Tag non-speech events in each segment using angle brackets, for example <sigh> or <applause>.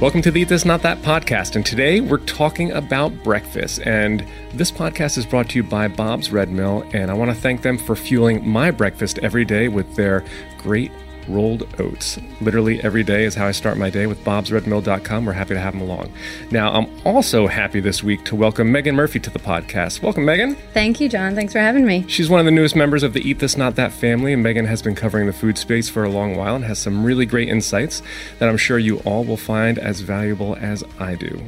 Welcome to the Eat This Not That podcast. And today we're talking about breakfast. And this podcast is brought to you by Bob's Red Mill. And I want to thank them for fueling my breakfast every day with their great rolled oats. Literally every day is how I start my day with bobsredmill.com. We're happy to have them along. Now, I'm also happy this week to welcome Megan Murphy to the podcast. Welcome, Megan. Thank you, John. Thanks for having me. She's one of the newest members of the Eat This Not That family, and Megan has been covering the food space for a long while and has some really great insights that I'm sure you all will find as valuable as I do.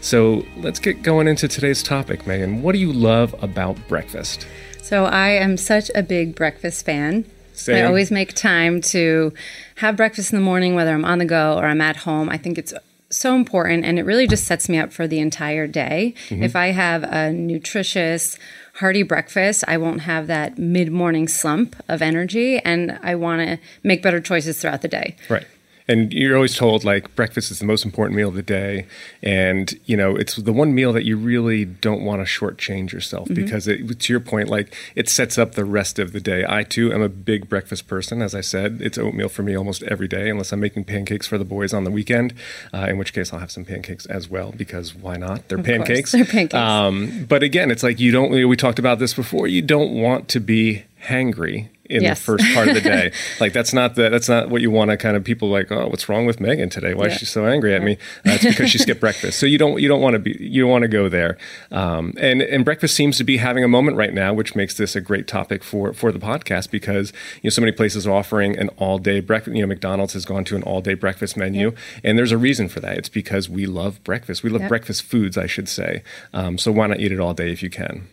So let's get going into today's topic, Megan. What do you love about breakfast? So, I am such a big breakfast fan. Same. I always make time to have breakfast in the morning, whether I'm on the go or I'm at home. I think it's so important and it really just sets me up for the entire day. Mm-hmm. If I have a nutritious, hearty breakfast, I won't have that mid morning slump of energy and I want to make better choices throughout the day. Right. And you're always told like breakfast is the most important meal of the day, and you know it's the one meal that you really don't want to shortchange yourself because it, to your point, like it sets up the rest of the day. I too am a big breakfast person, as I said. It's oatmeal for me almost every day, unless I'm making pancakes for the boys on the weekend, uh, in which case I'll have some pancakes as well because why not? They're Of course, pancakes. they're pancakes. Um, but again, it's like you don't. We talked about this before. You don't want to be hangry in Yes. the first part of the day. <laughs> like that's not the, that's not what you want to kind of people like. Oh, what's wrong with Megan today? Why is she so angry at me? That's because she skipped breakfast. So you don't you don't want to be you don't want to go there. Um, and and breakfast seems to be having a moment right now, which makes this a great topic for for the podcast because you know so many places are offering an all day breakfast. You know, McDonald's has gone to an all day breakfast menu, and there's a reason for that. It's because we love breakfast. We love breakfast foods, I should say. Um, so why not eat it all day if you can?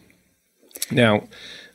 Now,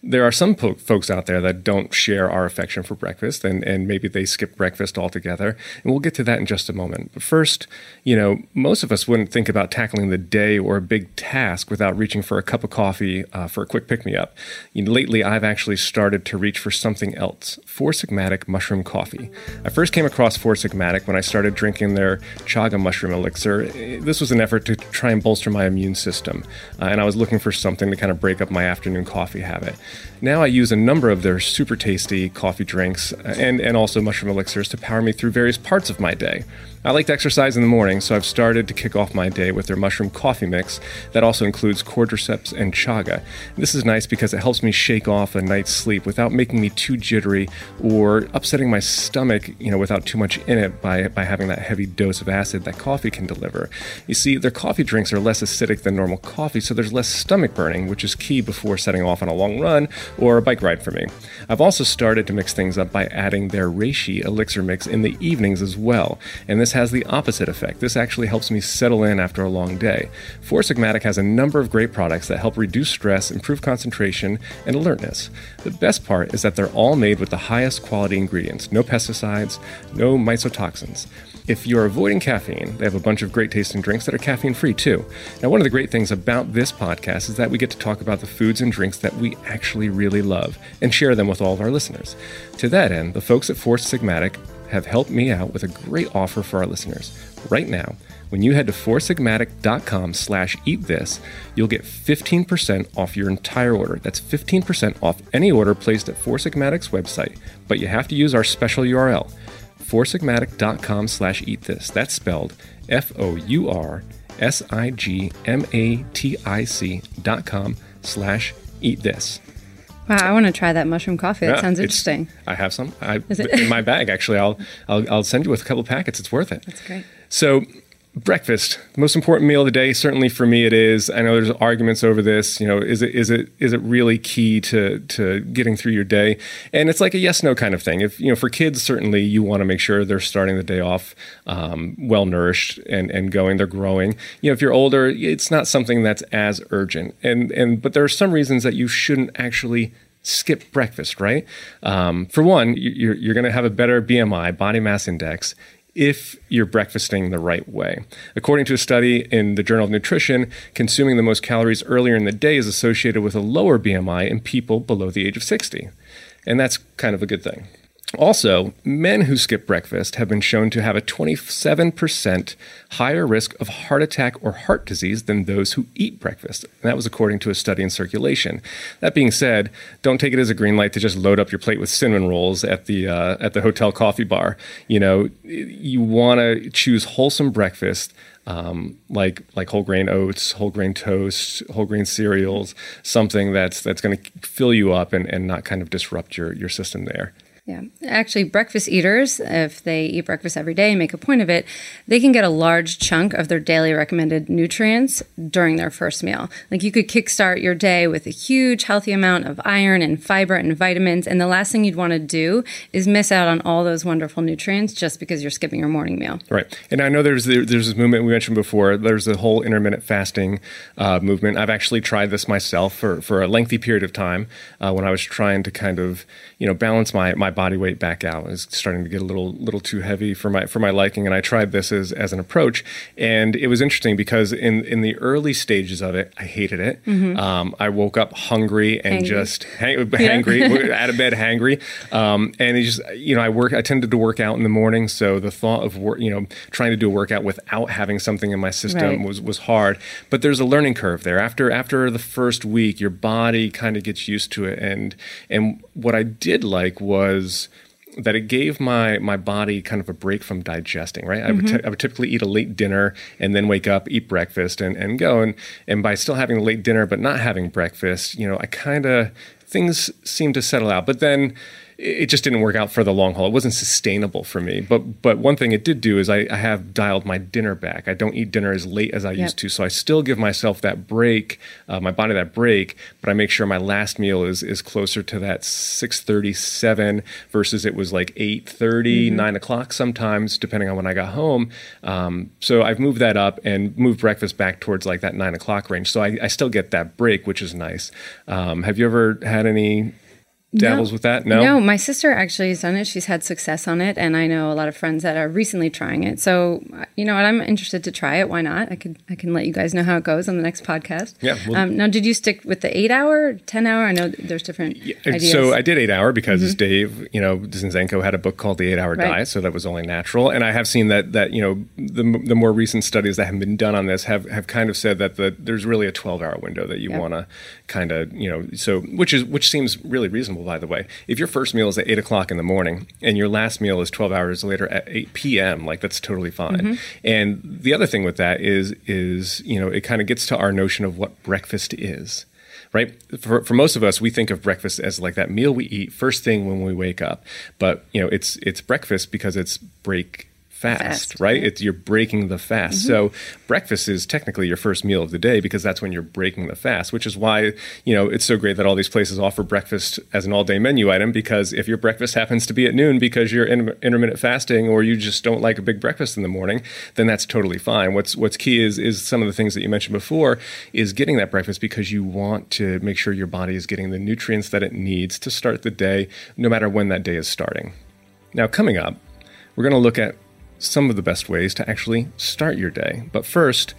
there are some po- folks out there that don't share our affection for breakfast, and, and maybe they skip breakfast altogether. And we'll get to that in just a moment. But first, you know, most of us wouldn't think about tackling the day or a big task without reaching for a cup of coffee uh, for a quick pick me up. You know, lately, I've actually started to reach for something else Four Sigmatic mushroom coffee. I first came across Four Sigmatic when I started drinking their chaga mushroom elixir. This was an effort to try and bolster my immune system, uh, and I was looking for something to kind of break up my afternoon coffee habit. Now I use a number of their super tasty coffee drinks uh, and, and also mushroom elixirs to power me through various parts of my day. I like to exercise in the morning, so I've started to kick off my day with their mushroom coffee mix that also includes cordyceps and chaga. This is nice because it helps me shake off a night's sleep without making me too jittery or upsetting my stomach, you know, without too much in it by, by having that heavy dose of acid that coffee can deliver. You see, their coffee drinks are less acidic than normal coffee, so there's less stomach burning, which is key before setting off on a long run or a bike ride for me. I've also started to mix things up by adding their reishi elixir mix in the evenings as well, and this has the opposite effect. This actually helps me settle in after a long day. Four Sigmatic has a number of great products that help reduce stress, improve concentration, and alertness. The best part is that they're all made with the highest quality ingredients no pesticides, no mycotoxins. If you're avoiding caffeine, they have a bunch of great tasting drinks that are caffeine free too. Now, one of the great things about this podcast is that we get to talk about the foods and drinks that we actually really love and share them with all of our listeners. To that end, the folks at Four Sigmatic have helped me out with a great offer for our listeners. Right now, when you head to foursigmatic.com slash eat this, you'll get 15% off your entire order. That's 15% off any order placed at Four Sigmatic's website, but you have to use our special URL, foursigmatic.com slash eat this. That's spelled F-O-U-R-S-I-G-M-A-T-I-C dot com slash eat this. Wow, I want to try that mushroom coffee. That Yeah, sounds interesting. I have some. I, in my bag actually. I'll, I'll I'll send you with a couple packets. It's worth it. That's great. So, breakfast, most important meal of the day. Certainly for me, it is. I know there's arguments over this. You know, is it is it is it really key to to getting through your day? And it's like a yes no kind of thing. If you know, for kids, certainly you want to make sure they're starting the day off um, well nourished and and going. They're growing. You know, if you're older, it's not something that's as urgent. And and but there are some reasons that you shouldn't actually skip breakfast, right? Um, for one, you're, you're going to have a better BMI, body mass index, if you're breakfasting the right way. According to a study in the Journal of Nutrition, consuming the most calories earlier in the day is associated with a lower BMI in people below the age of 60. And that's kind of a good thing. Also, men who skip breakfast have been shown to have a 27% higher risk of heart attack or heart disease than those who eat breakfast. And that was according to a study in circulation. That being said, don't take it as a green light to just load up your plate with cinnamon rolls at the uh, at the hotel coffee bar. You know, you want to choose wholesome breakfast um, like like whole grain oats, whole grain toast, whole grain cereals, something that's that's going to fill you up and, and not kind of disrupt your your system there. Yeah. Actually, breakfast eaters, if they eat breakfast every day and make a point of it, they can get a large chunk of their daily recommended nutrients during their first meal. Like you could kickstart your day with a huge, healthy amount of iron and fiber and vitamins. And the last thing you'd want to do is miss out on all those wonderful nutrients just because you're skipping your morning meal. Right. And I know there's there's this movement we mentioned before. There's a whole intermittent fasting uh, movement. I've actually tried this myself for, for a lengthy period of time uh, when I was trying to kind of, you know, balance my, my body weight back out. It was starting to get a little little too heavy for my for my liking, and I tried this as, as an approach, and it was interesting because in in the early stages of it, I hated it. Mm-hmm. Um, I woke up hungry and hangry. just hang, <laughs> hangry, <laughs> out of bed hangry, um, and it just you know I work I tended to work out in the morning, so the thought of work you know trying to do a workout without having something in my system right. was was hard. But there's a learning curve there. After after the first week, your body kind of gets used to it, and and what I did like was that it gave my my body kind of a break from digesting. Right, mm-hmm. I, would mm-hmm. t- I would typically eat a late dinner and then wake up, eat breakfast, and and go. And and by still having a late dinner but not having breakfast, you know, I kind of things seem to settle out. But then it just didn't work out for the long haul. It wasn't sustainable for me. But but one thing it did do is I, I have dialed my dinner back. I don't eat dinner as late as I yep. used to, so I still give myself that break, uh, my body that break. But I make sure my last meal is is closer to that six thirty seven versus it was like 8.30, mm-hmm. 9 o'clock sometimes, depending on when I got home. Um, so I've moved that up and moved breakfast back towards like that nine o'clock range. So I, I still get that break, which is nice. Um, have you ever had any dabbles no, with that? No, no. My sister actually has done it. She's had success on it, and I know a lot of friends that are recently trying it. So you know what? I'm interested to try it. Why not? I could I can let you guys know how it goes on the next podcast. Yeah. Well, um, now, did you stick with the eight hour, ten hour? I know there's different yeah, ideas. So I did eight hour because mm-hmm. Dave, you know, Zinczenko had a book called The Eight Hour right. Diet, so that was only natural. And I have seen that that you know the the more recent studies that have been done on this have have kind of said that the, there's really a 12 hour window that you yep. want to kind of you know so which is which seems really reasonable by the way. If your first meal is at eight o'clock in the morning and your last meal is 12 hours later at 8 p.m., like that's totally fine. Mm-hmm. And the other thing with that is, is, you know, it kind of gets to our notion of what breakfast is right? For, for most of us, we think of breakfast as like that meal we eat first thing when we wake up. But you know, it's it's breakfast because it's break fast, fast right? It's, you're breaking the fast. Mm-hmm. So breakfast is technically your first meal of the day because that's when you're breaking the fast, which is why, you know, it's so great that all these places offer breakfast as an all-day menu item because if your breakfast happens to be at noon because you're in intermittent fasting or you just don't like a big breakfast in the morning, then that's totally fine. What's what's key is is some of the things that you mentioned before is getting that breakfast because you want to make sure your body is getting the nutrients that it needs to start the day no matter when that day is starting. Now, coming up, we're going to look at some of the best ways to actually start your day. But first,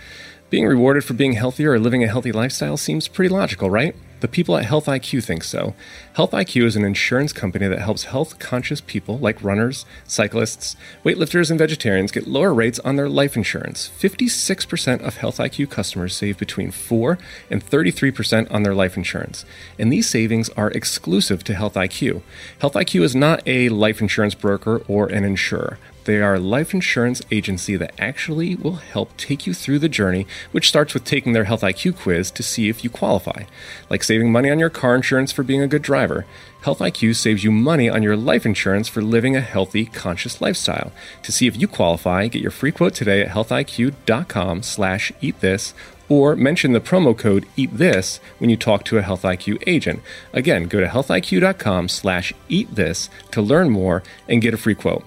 being rewarded for being healthier or living a healthy lifestyle seems pretty logical, right? The people at Health IQ think so. Health IQ is an insurance company that helps health conscious people like runners, cyclists, weightlifters, and vegetarians get lower rates on their life insurance. 56% of Health IQ customers save between 4 and 33% on their life insurance. And these savings are exclusive to Health IQ. Health IQ is not a life insurance broker or an insurer. They are a life insurance agency that actually will help take you through the journey, which starts with taking their Health IQ quiz to see if you qualify. Like saving money on your car insurance for being a good driver, Health IQ saves you money on your life insurance for living a healthy, conscious lifestyle. To see if you qualify, get your free quote today at healthiq.com slash eat this or mention the promo code eat this when you talk to a health iq agent again go to healthiq.com slash eat this to learn more and get a free quote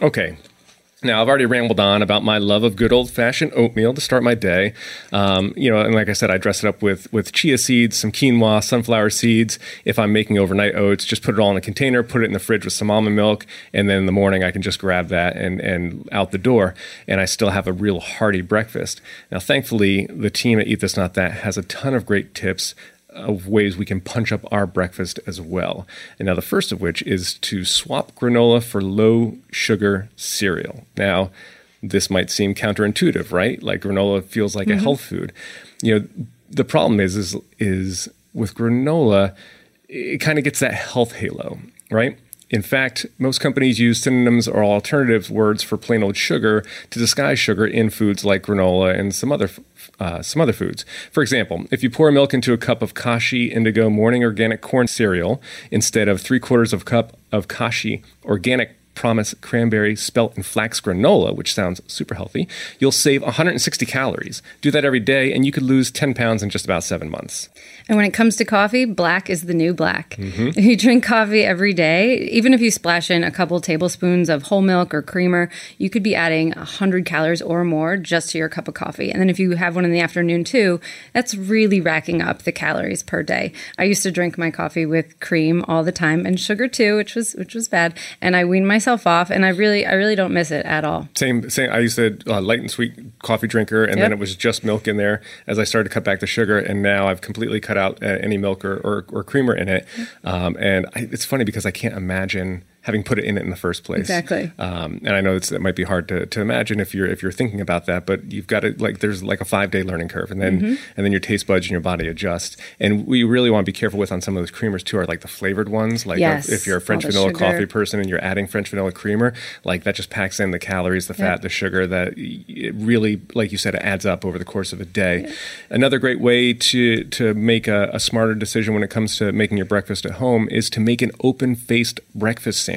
Okay. Now, I've already rambled on about my love of good old fashioned oatmeal to start my day. Um, you know, and like I said, I dress it up with, with chia seeds, some quinoa, sunflower seeds. If I'm making overnight oats, just put it all in a container, put it in the fridge with some almond milk, and then in the morning I can just grab that and, and out the door. And I still have a real hearty breakfast. Now, thankfully, the team at Eat This Not That has a ton of great tips of ways we can punch up our breakfast as well. And now, the first of which is to swap granola for low sugar cereal. Now, this might seem counterintuitive, right? Like granola feels like mm-hmm. a health food. You know, the problem is is is with granola, it kind of gets that health halo, right? In fact, most companies use synonyms or alternative words for plain old sugar to disguise sugar in foods like granola and some other uh, some other foods. For example, if you pour milk into a cup of Kashi Indigo morning organic corn cereal instead of three quarters of a cup of Kashi organic Promise cranberry, spelt, and flax granola, which sounds super healthy, you'll save 160 calories. Do that every day, and you could lose 10 pounds in just about seven months. And when it comes to coffee, black is the new black. Mm-hmm. If you drink coffee every day, even if you splash in a couple tablespoons of whole milk or creamer, you could be adding 100 calories or more just to your cup of coffee. And then if you have one in the afternoon too, that's really racking up the calories per day. I used to drink my coffee with cream all the time and sugar too, which was which was bad. And I weaned myself myself off, and I really, I really don't miss it at all. Same, same. I used to uh, light and sweet coffee drinker, and yep. then it was just milk in there. As I started to cut back the sugar, and now I've completely cut out uh, any milk or, or, or, creamer in it. Um, and I, it's funny because I can't imagine having put it in it in the first place. Exactly. Um, and I know it might be hard to, to imagine if you're if you're thinking about that, but you've got to like there's like a five day learning curve, and then mm-hmm. and then your taste buds and your body adjust. And we really want to be careful with on some of those creamers too, are like the flavored ones. Like yes, if, if, you're a French vanilla sugar. coffee person and you're adding French vanilla creamer, like that just packs in the calories, the fat, yep. the sugar. That it really, like you said, it adds up over the course of a day. Yep. Another great way to to make a, a smarter decision when it comes to making your breakfast at home is to make an open faced breakfast sandwich.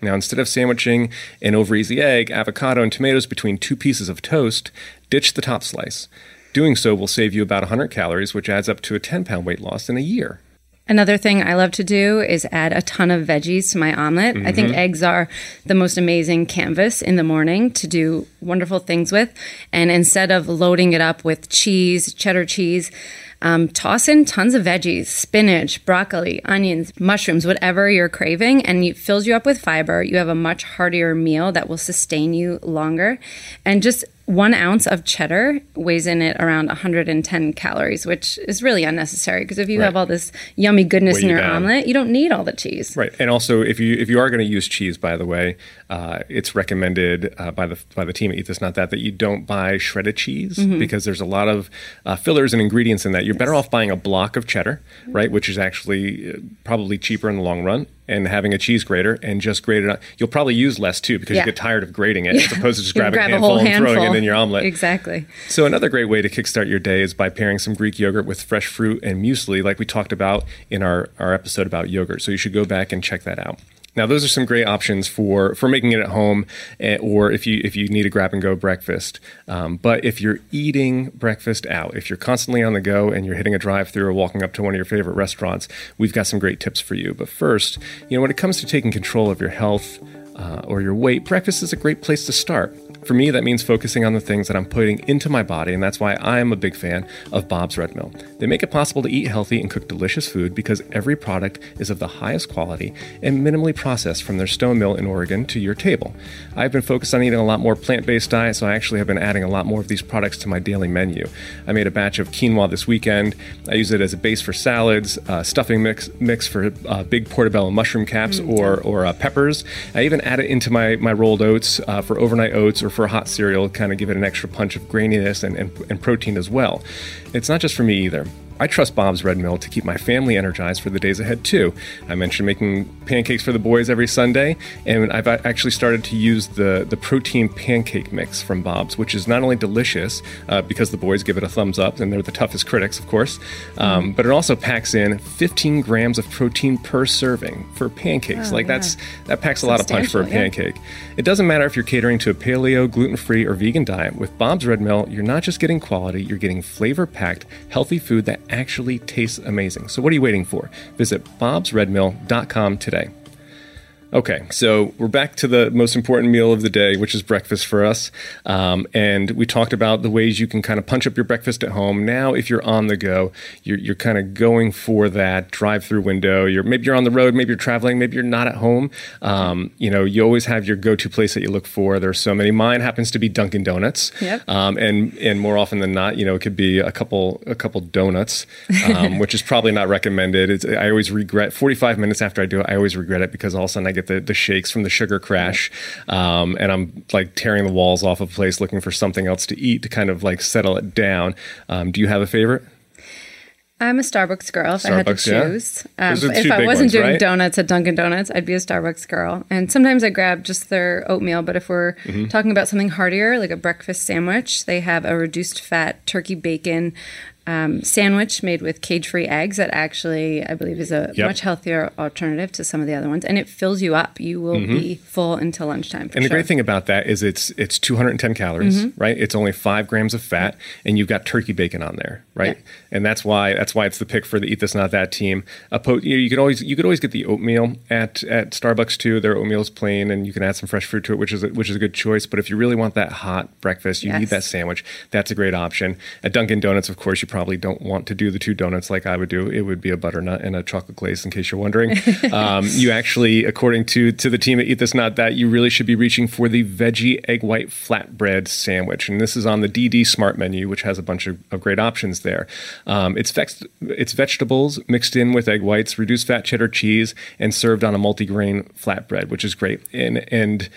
Now, instead of sandwiching an over easy egg, avocado, and tomatoes between two pieces of toast, ditch the top slice. Doing so will save you about 100 calories, which adds up to a 10 pound weight loss in a year. Another thing I love to do is add a ton of veggies to my omelet. Mm-hmm. I think mm-hmm. eggs are the most amazing canvas in the morning to do wonderful things with. And instead of loading it up with cheese, cheddar cheese, um, toss in tons of veggies, spinach, broccoli, onions, mushrooms, whatever you're craving, and it fills you up with fiber. You have a much heartier meal that will sustain you longer. And just one ounce of cheddar weighs in at around 110 calories, which is really unnecessary because if you right. have all this yummy goodness in your down. omelet, you don't need all the cheese. Right, and also if you if you are going to use cheese, by the way, uh, it's recommended uh, by the by the team at Eat This Not That that you don't buy shredded cheese mm-hmm. because there's a lot of uh, fillers and ingredients in that. You're yes. better off buying a block of cheddar, right, which is actually uh, probably cheaper in the long run, and having a cheese grater and just grate it on. You'll probably use less too because yeah. you get tired of grating it yeah. as opposed to just grabbing grab a handful a and handful. throwing it in your omelet. Exactly. So another great way to kickstart your day is by pairing some Greek yogurt with fresh fruit and muesli, like we talked about in our, our episode about yogurt. So you should go back and check that out. Now, those are some great options for for making it at home, eh, or if you if you need a grab and go breakfast. Um, but if you're eating breakfast out, if you're constantly on the go and you're hitting a drive through or walking up to one of your favorite restaurants, we've got some great tips for you. But first, you know, when it comes to taking control of your health uh, or your weight, breakfast is a great place to start. For me, that means focusing on the things that I'm putting into my body, and that's why I am a big fan of Bob's Red Mill. They make it possible to eat healthy and cook delicious food because every product is of the highest quality and minimally processed from their stone mill in Oregon to your table. I've been focused on eating a lot more plant based diet, so I actually have been adding a lot more of these products to my daily menu. I made a batch of quinoa this weekend. I use it as a base for salads, uh, stuffing mix mix for uh, big portobello mushroom caps mm, or, or uh, peppers. I even add it into my, my rolled oats uh, for overnight oats or for a hot cereal, kind of give it an extra punch of graininess and, and, and protein as well. It's not just for me either. I trust Bob's Red Mill to keep my family energized for the days ahead, too. I mentioned making pancakes for the boys every Sunday, and I've actually started to use the, the protein pancake mix from Bob's, which is not only delicious uh, because the boys give it a thumbs up, and they're the toughest critics, of course, um, mm. but it also packs in 15 grams of protein per serving for pancakes. Oh, like, yeah. that's that packs a lot of punch for a pancake. Yeah. It doesn't matter if you're catering to a paleo, gluten free, or vegan diet. With Bob's Red Mill, you're not just getting quality, you're getting flavor packed, healthy food that actually tastes amazing. So what are you waiting for? Visit bobsredmill.com today. Okay, so we're back to the most important meal of the day, which is breakfast for us. Um, and we talked about the ways you can kind of punch up your breakfast at home. Now, if you're on the go, you're, you're kind of going for that drive-through window. You're maybe you're on the road, maybe you're traveling, maybe you're not at home. Um, you know, you always have your go-to place that you look for. There's so many. Mine happens to be Dunkin' Donuts. Yep. Um, and and more often than not, you know, it could be a couple a couple donuts, <laughs> um, which is probably not recommended. It's, I always regret. 45 minutes after I do it, I always regret it because all of a sudden I get the, the shakes from the sugar crash, um, and I'm like tearing the walls off of a place looking for something else to eat to kind of like settle it down. Um, do you have a favorite? I'm a Starbucks girl. If I had to Starbucks, yeah. choose, um, Those are the if I wasn't ones, doing right? donuts at Dunkin' Donuts, I'd be a Starbucks girl. And sometimes I grab just their oatmeal. But if we're Mm-hmm. talking about something heartier, like a breakfast sandwich, they have a reduced fat turkey bacon um, sandwich made with cage-free eggs. That actually, I believe, is a Yep. much healthier alternative to some of the other ones, and it fills you up. You will be full until lunchtime. For Mm-hmm. And the great thing about that is it's it's 210 calories, Mm-hmm. right? It's only five grams of fat, and you've got turkey bacon on there, right? Yeah. And that's why that's why it's the pick for the eat this not that team. A po- you, know, you could always you could always get the oatmeal at at Starbucks too. Their oatmeal is plain, and you can add some fresh fruit to it, which is a, which is a good choice. But if you really want that hot breakfast, you need that sandwich. That's a great option. At Dunkin' Donuts, of course, you probably don't want to do the two donuts like I would do. It would be a butternut and a chocolate glaze, in case you're wondering. <laughs> um, you actually, according to to the team at Eat This Not That, you really should be reaching for the veggie egg white flatbread sandwich, and this is on the DD Smart menu, which has a bunch of, of great options there. Um, it's vex- it's vegetables mixed in with egg whites, reduced fat cheddar cheese, and served on a multigrain flatbread, which is great. And and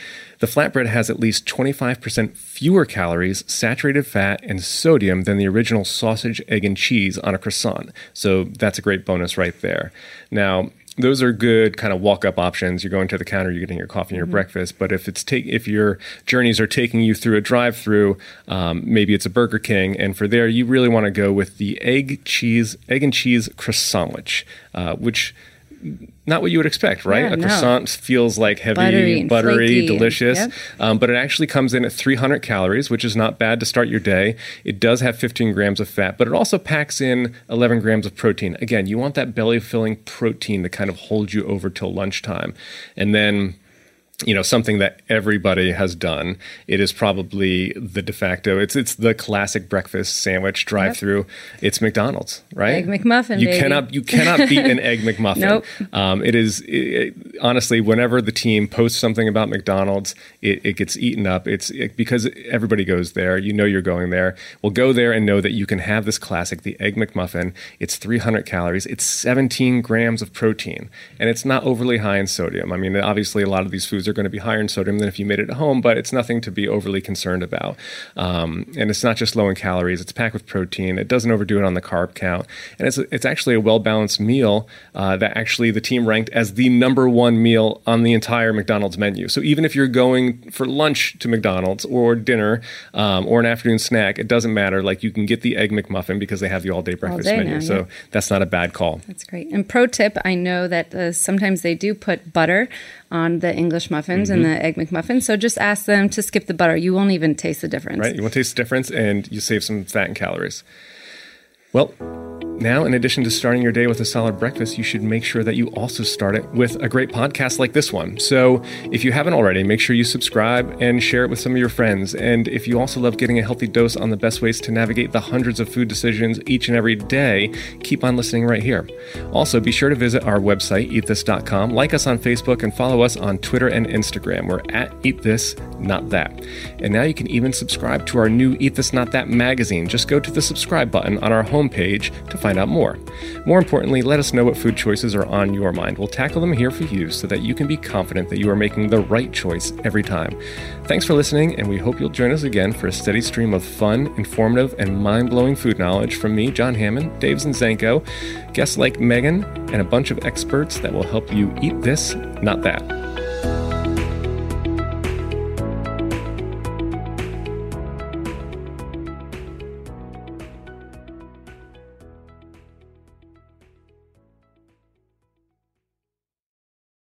the flatbread has at least 25% fewer calories, saturated fat, and sodium than the original sausage, egg, and cheese on a croissant. So that's a great bonus right there. Now, those are good kind of walk up options. You're going to the counter, you're getting your coffee and your breakfast. But if it's take if your journeys are taking you through a drive through, um, maybe it's a Burger King, and for there you really want to go with the egg cheese egg and cheese croissant, uh, which not what you would expect, right? Yeah, a no. croissant feels like heavy, Buttery buttery, and- delicious. yep. Um, but it actually comes in at 300 calories, which is not bad to start your day. It does have 15 grams of fat, but it also packs in 11 grams of protein. Again, you want that belly filling protein to kind of hold you over till lunchtime. And then you know something that everybody has done. It is probably the de facto it's it's the classic breakfast sandwich drive through. It's mcdonald's right? Egg McMuffin, you baby. cannot you cannot beat an egg <laughs> mcmuffin. Nope. um, it is it, honestly whenever the team posts something about mcdonald's it, it gets eaten up. It's it, because everybody goes there you know you're going there. Well go there and know that you can have this classic the egg mcmuffin. It's 300 calories. It's 17 grams of protein. And it's not overly high in sodium. I mean obviously a lot of these foods are going to be higher in sodium than if you made it at home but it's nothing to be overly concerned about. Um, and it's not just low in calories it's packed with protein it doesn't overdo it on the carb count. And it's, it's actually a well balanced meal uh, that actually the team ranked as the number one meal on the entire mcdonald's menu. So even if you're going for lunch to mcdonald's or dinner um, or an afternoon snack it doesn't matter. Like you can get the egg mcmuffin because they have the all day breakfast day menu. now, so that's not a bad call. That's great. And pro tip, I know that uh, sometimes they do put butter on the English muffins and Mm-hmm. the egg McMuffins. So just ask them to skip the butter. You won't even taste the difference. right? You won't taste the difference and you save some fat and calories. Well, now, in addition to starting your day with a solid breakfast, you should make sure that you also start it with a great podcast like this one. So, if you haven't already, make sure you subscribe and share it with some of your friends. And if you also love getting a healthy dose on the best ways to navigate the hundreds of food decisions each and every day, keep on listening right here. Also, be sure to visit our website, eatthis.com, like us on Facebook, and follow us on Twitter and Instagram. We're at Eat This, Not That. And now you can even subscribe to our new Eat This, Not That magazine. Just go to the subscribe button on our homepage to find out more. More importantly, let us know what food choices are on your mind. We'll tackle them here for you so that you can be confident that you are making the right choice every time. Thanks for listening, and we hope you'll join us again for a steady stream of fun, informative, and mind blowing food knowledge from me, John Hammond, Dave Zinczenko, guests like Megan, and a bunch of experts that will help you eat this, not that.